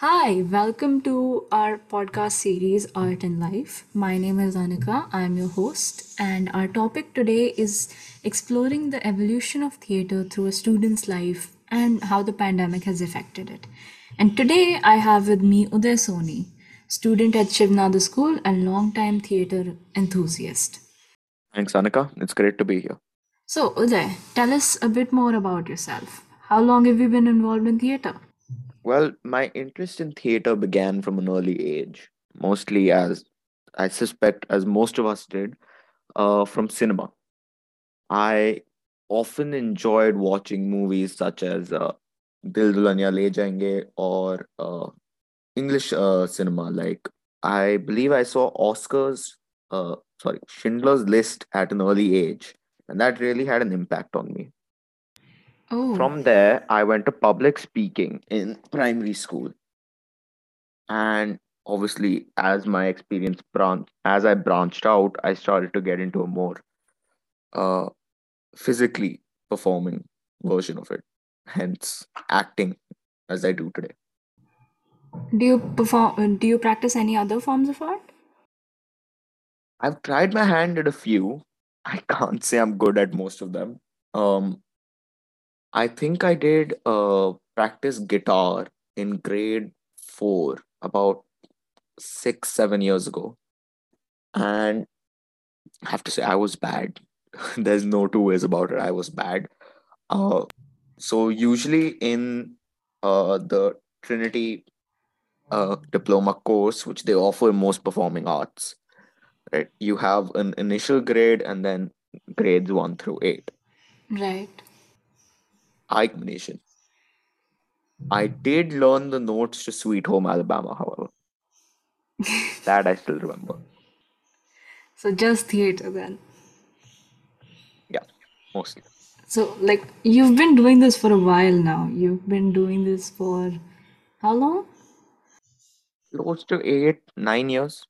Hi, welcome to our podcast series Art and Life. My name is Anika, I'm your host, and our topic today is exploring the evolution of theatre through a student's life and how the pandemic has affected it. And today I have with me Uday Soni, student at Shiv Nadar School and longtime theatre enthusiast. Thanks, Anika. It's great to be here. So, Uday, tell us a bit more about yourself. How long have you been involved in theatre? Well, my interest in theater began from an early age, mostly as I suspect, as most of us did, uh, from cinema. I often enjoyed watching movies such as uh, Dil Dulhania Le Jayenge or uh, English uh, cinema. Like, I believe I saw Oscars, uh, sorry, Schindler's List at an early age, and that really had an impact on me. Oh, From there, I went to public speaking in primary school. And obviously, as my experience branched, as I branched out, I started to get into a more uh, physically performing version of it, hence acting as I do today. do you perform, do you practice any other forms of art? I've tried my hand at a few. I can't say I'm good at most of them. Um, I think I did uh, practice guitar in grade four about six, seven years ago. And I have to say, I was bad. There's no two ways about it. I was bad. Uh, so usually in uh, the Trinity uh, diploma course, which they offer in most performing arts, right? You have an initial grade and then grades one through eight. Right. I combination. I did learn the notes to Sweet Home Alabama, however. That I still remember. So just theater then. Yeah, mostly. So like you've been doing this for a while now. You've been doing this for how long? Close to eight, nine years.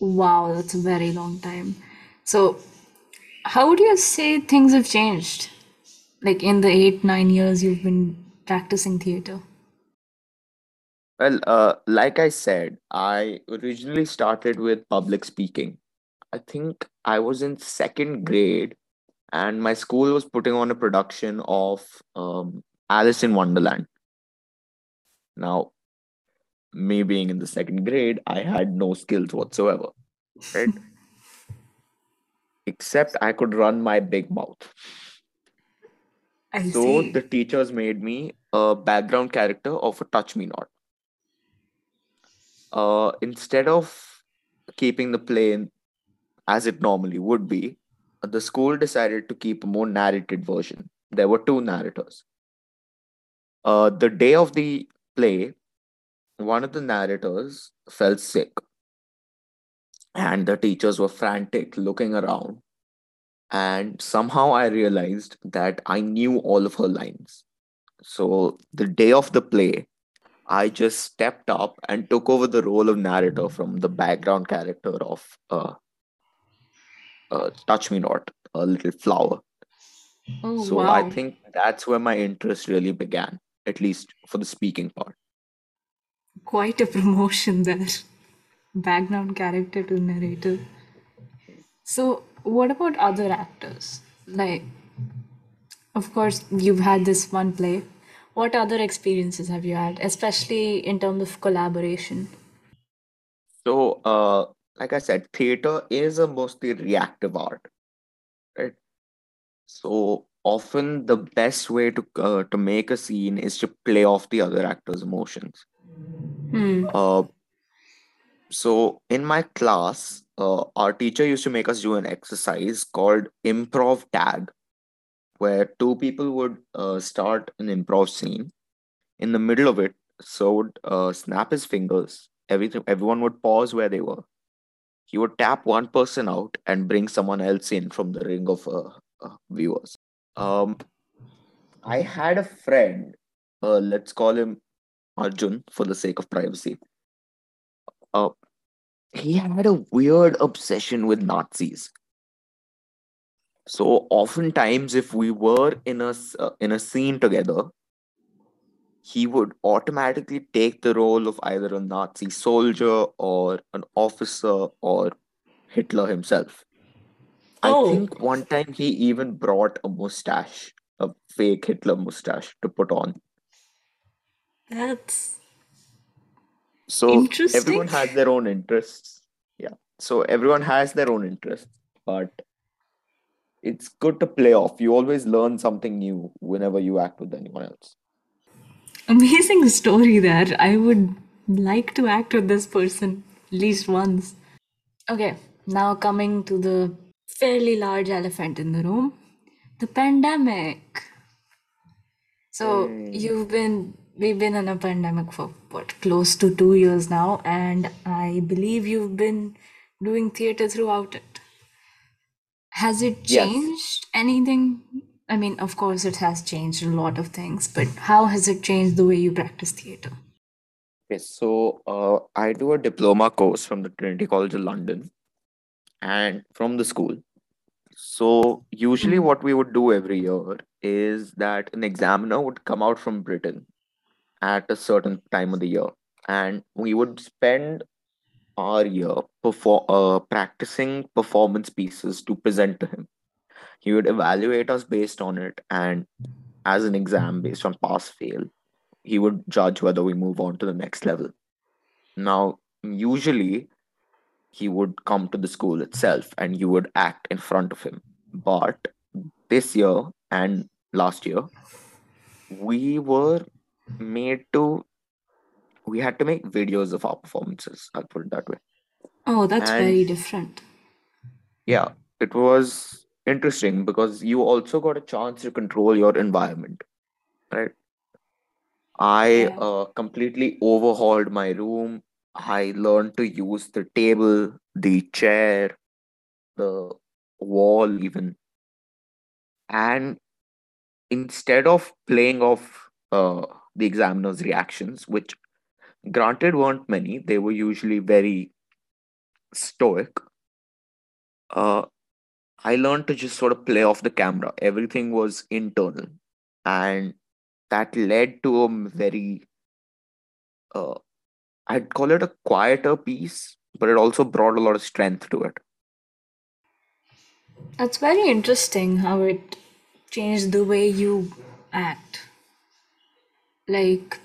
Wow, that's a very long time. So how would you say things have changed? Like in the eight, nine years you've been practicing theater. Well, uh, like I said, I originally started with public speaking. I think I was in second grade, and my school was putting on a production of um, Alice in Wonderland. Now, me being in the second grade, I had no skills whatsoever, right? Except I could run my big mouth. I So the teachers made me a background character of a Touch Me Not. Uh, instead of keeping the play as it normally would be, the school decided to keep a more narrated version. There were two narrators. Uh, the day of the play, one of the narrators fell sick, and the teachers were frantic looking around. And somehow I realized that I knew all of her lines. So the day of the play, I just stepped up and took over the role of narrator from the background character of uh, uh, Touch Me Not, a little flower. Oh So I think that's where my interest really began, at least for the speaking part. Quite a promotion there. Background character to narrator. So what about other actors? Like Of course, you've had this one play. What other experiences have you had, especially in terms of collaboration? So, uh, like I said, theater is a mostly reactive art, right? So often the best way to uh, to make a scene is to play off the other actor's emotions. Hmm. Uh, so in my class, uh, our teacher used to make us do an exercise called improv tag, where two people would uh, start an improv scene. In the middle of it, so would uh, snap his fingers. Everything, everyone would pause where they were. He would tap one person out and bring someone else in from the ring of uh, uh, viewers. Um, I had a friend, uh, let's call him Arjun for the sake of privacy. Uh, he had a weird obsession with Nazis. So oftentimes, if we were in a uh, in a scene together, he would automatically take the role of either a Nazi soldier or an officer or Hitler himself. I Oh, think one time he even brought a mustache, a fake Hitler mustache to put on. that's So everyone has their own interests. Yeah. So everyone has their own interests, but it's good to play off. You always learn something new whenever you act with anyone else. Amazing story there. I would like to act with this person at least once. Okay, now coming to the fairly large elephant in the room the pandemic. So, you've been, we've been in a pandemic for what, close to two years now, and I believe you've been doing theater throughout it. Has it Yes. changed anything? I mean, of course, it has changed a lot of things, but how has it changed the way you practice theater? Okay, so uh, I do a diploma course from the Trinity College of London and from the school. So usually Hmm. what we would do every year is that an examiner would come out from Britain at a certain time of the year, and we would spend our year perform uh, practicing performance pieces to present to him. He would evaluate us based on it, and as an exam based on pass fail, he would judge whether we move on to the next level. Now, usually he would come to the school itself and you would act in front of him. But this year and last year, we were made to, we had to make videos of our performances. I'll put it that way. Oh, that's And very different. yeah, it was interesting because you also got a chance to control your environment, right? I Yeah. uh, completely overhauled my room. I learned to use the table, the chair, the wall, even. And instead of playing off uh, the examiner's reactions, which granted weren't many, they were usually very stoic, uh, I learned to just sort of play off the camera. Everything was internal. And that led to a very, uh, I'd call it a quieter piece, but it also brought a lot of strength to it. That's very interesting how it changed the way you act. Like,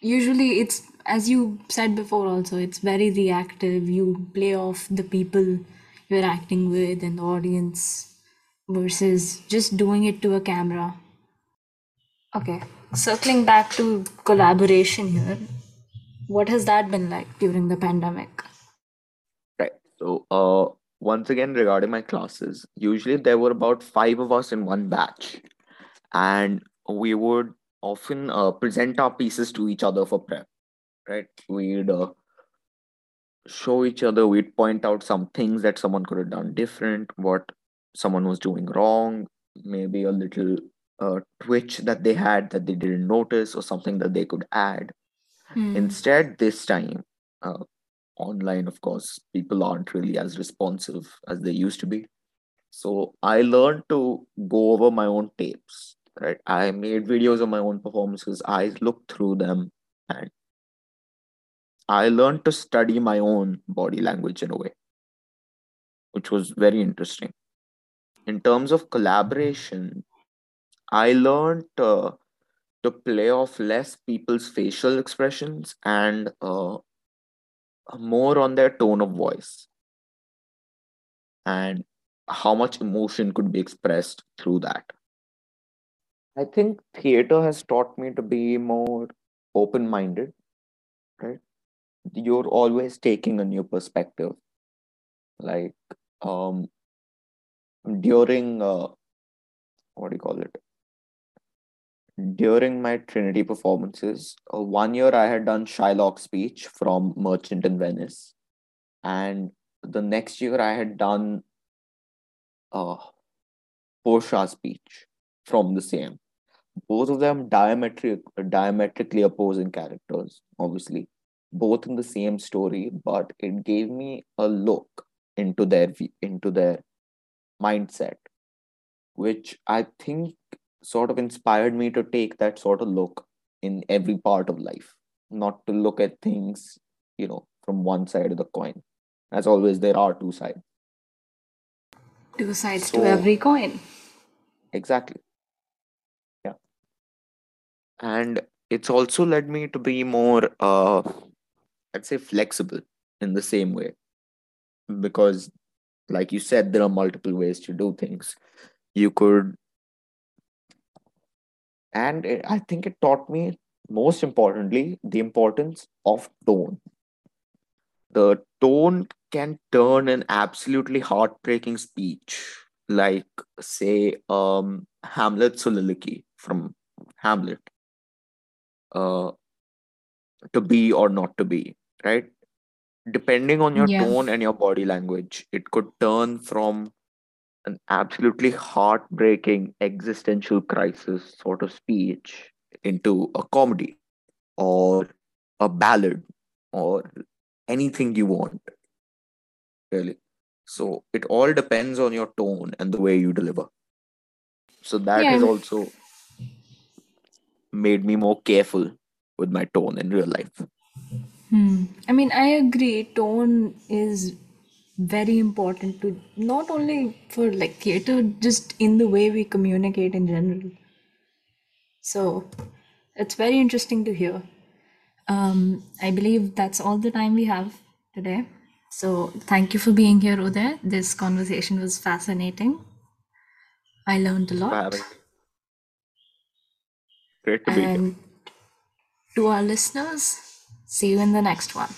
usually it's, as you said before, also, it's very reactive. You play off the people you're acting with and the audience versus just doing it to a camera. Okay, circling back to collaboration here, what has that been like during the pandemic? Right. So, uh, once again, regarding my classes, usually there were about five of us in one batch, and we would often uh, present our pieces to each other for prep. Right. We'd uh, show each other, we'd point out some things that someone could have done different, what someone was doing wrong, maybe a little uh, twitch that they had that they didn't notice, or something that they could add. Hmm. Instead, this time, uh, online, of course, people aren't really as responsive as they used to be. So I learned to go over my own tapes, right? I made videos of my own performances. I looked through them and I learned to study my own body language in a way, which was very interesting. In terms of collaboration, I learned uh, to play off less people's facial expressions and uh, more on their tone of voice and how much emotion could be expressed through that. I think theater has taught me to be more open minded, right? You're always taking a new perspective. Like um during uh what do you call it? During my Trinity performances, uh, one year I had done Shylock's speech from Merchant in Venice, and the next year I had done uh Portia's speech from the same. Both of them diametric, diametrically opposing characters, obviously, both in the same story, but it gave me a look into their into their mindset, which I think sort of inspired me to take that sort of look in every part of life, not to look at things, you know, from one side of the coin. As always, there are two sides. Two sides to every coin. exactly. And it's also led me to be more, uh, I'd say, flexible in the same way. Because, like you said, there are multiple ways to do things. You could, and it, I think it taught me, most importantly, the importance of tone. The tone can turn an absolutely heartbreaking speech, like, say, um, Hamlet's soliloquy from Hamlet, uh, to be or not to be, right? Depending on your Yeah. tone and your body language, it could turn from an absolutely heartbreaking existential crisis sort of speech into a comedy or a ballad or anything you want, really. So it all depends on your tone and the way you deliver. So that Yeah. also made me more careful with my tone in real life. Hmm. I mean, I agree. Tone is very important to not only for like theater, just in the way we communicate in general. So it's very interesting to hear. Um, I believe that's all the time we have today. So thank you for being here, Uday. This conversation was fascinating. I learned a lot. me. Great to be here. And to our listeners, see you in the next one.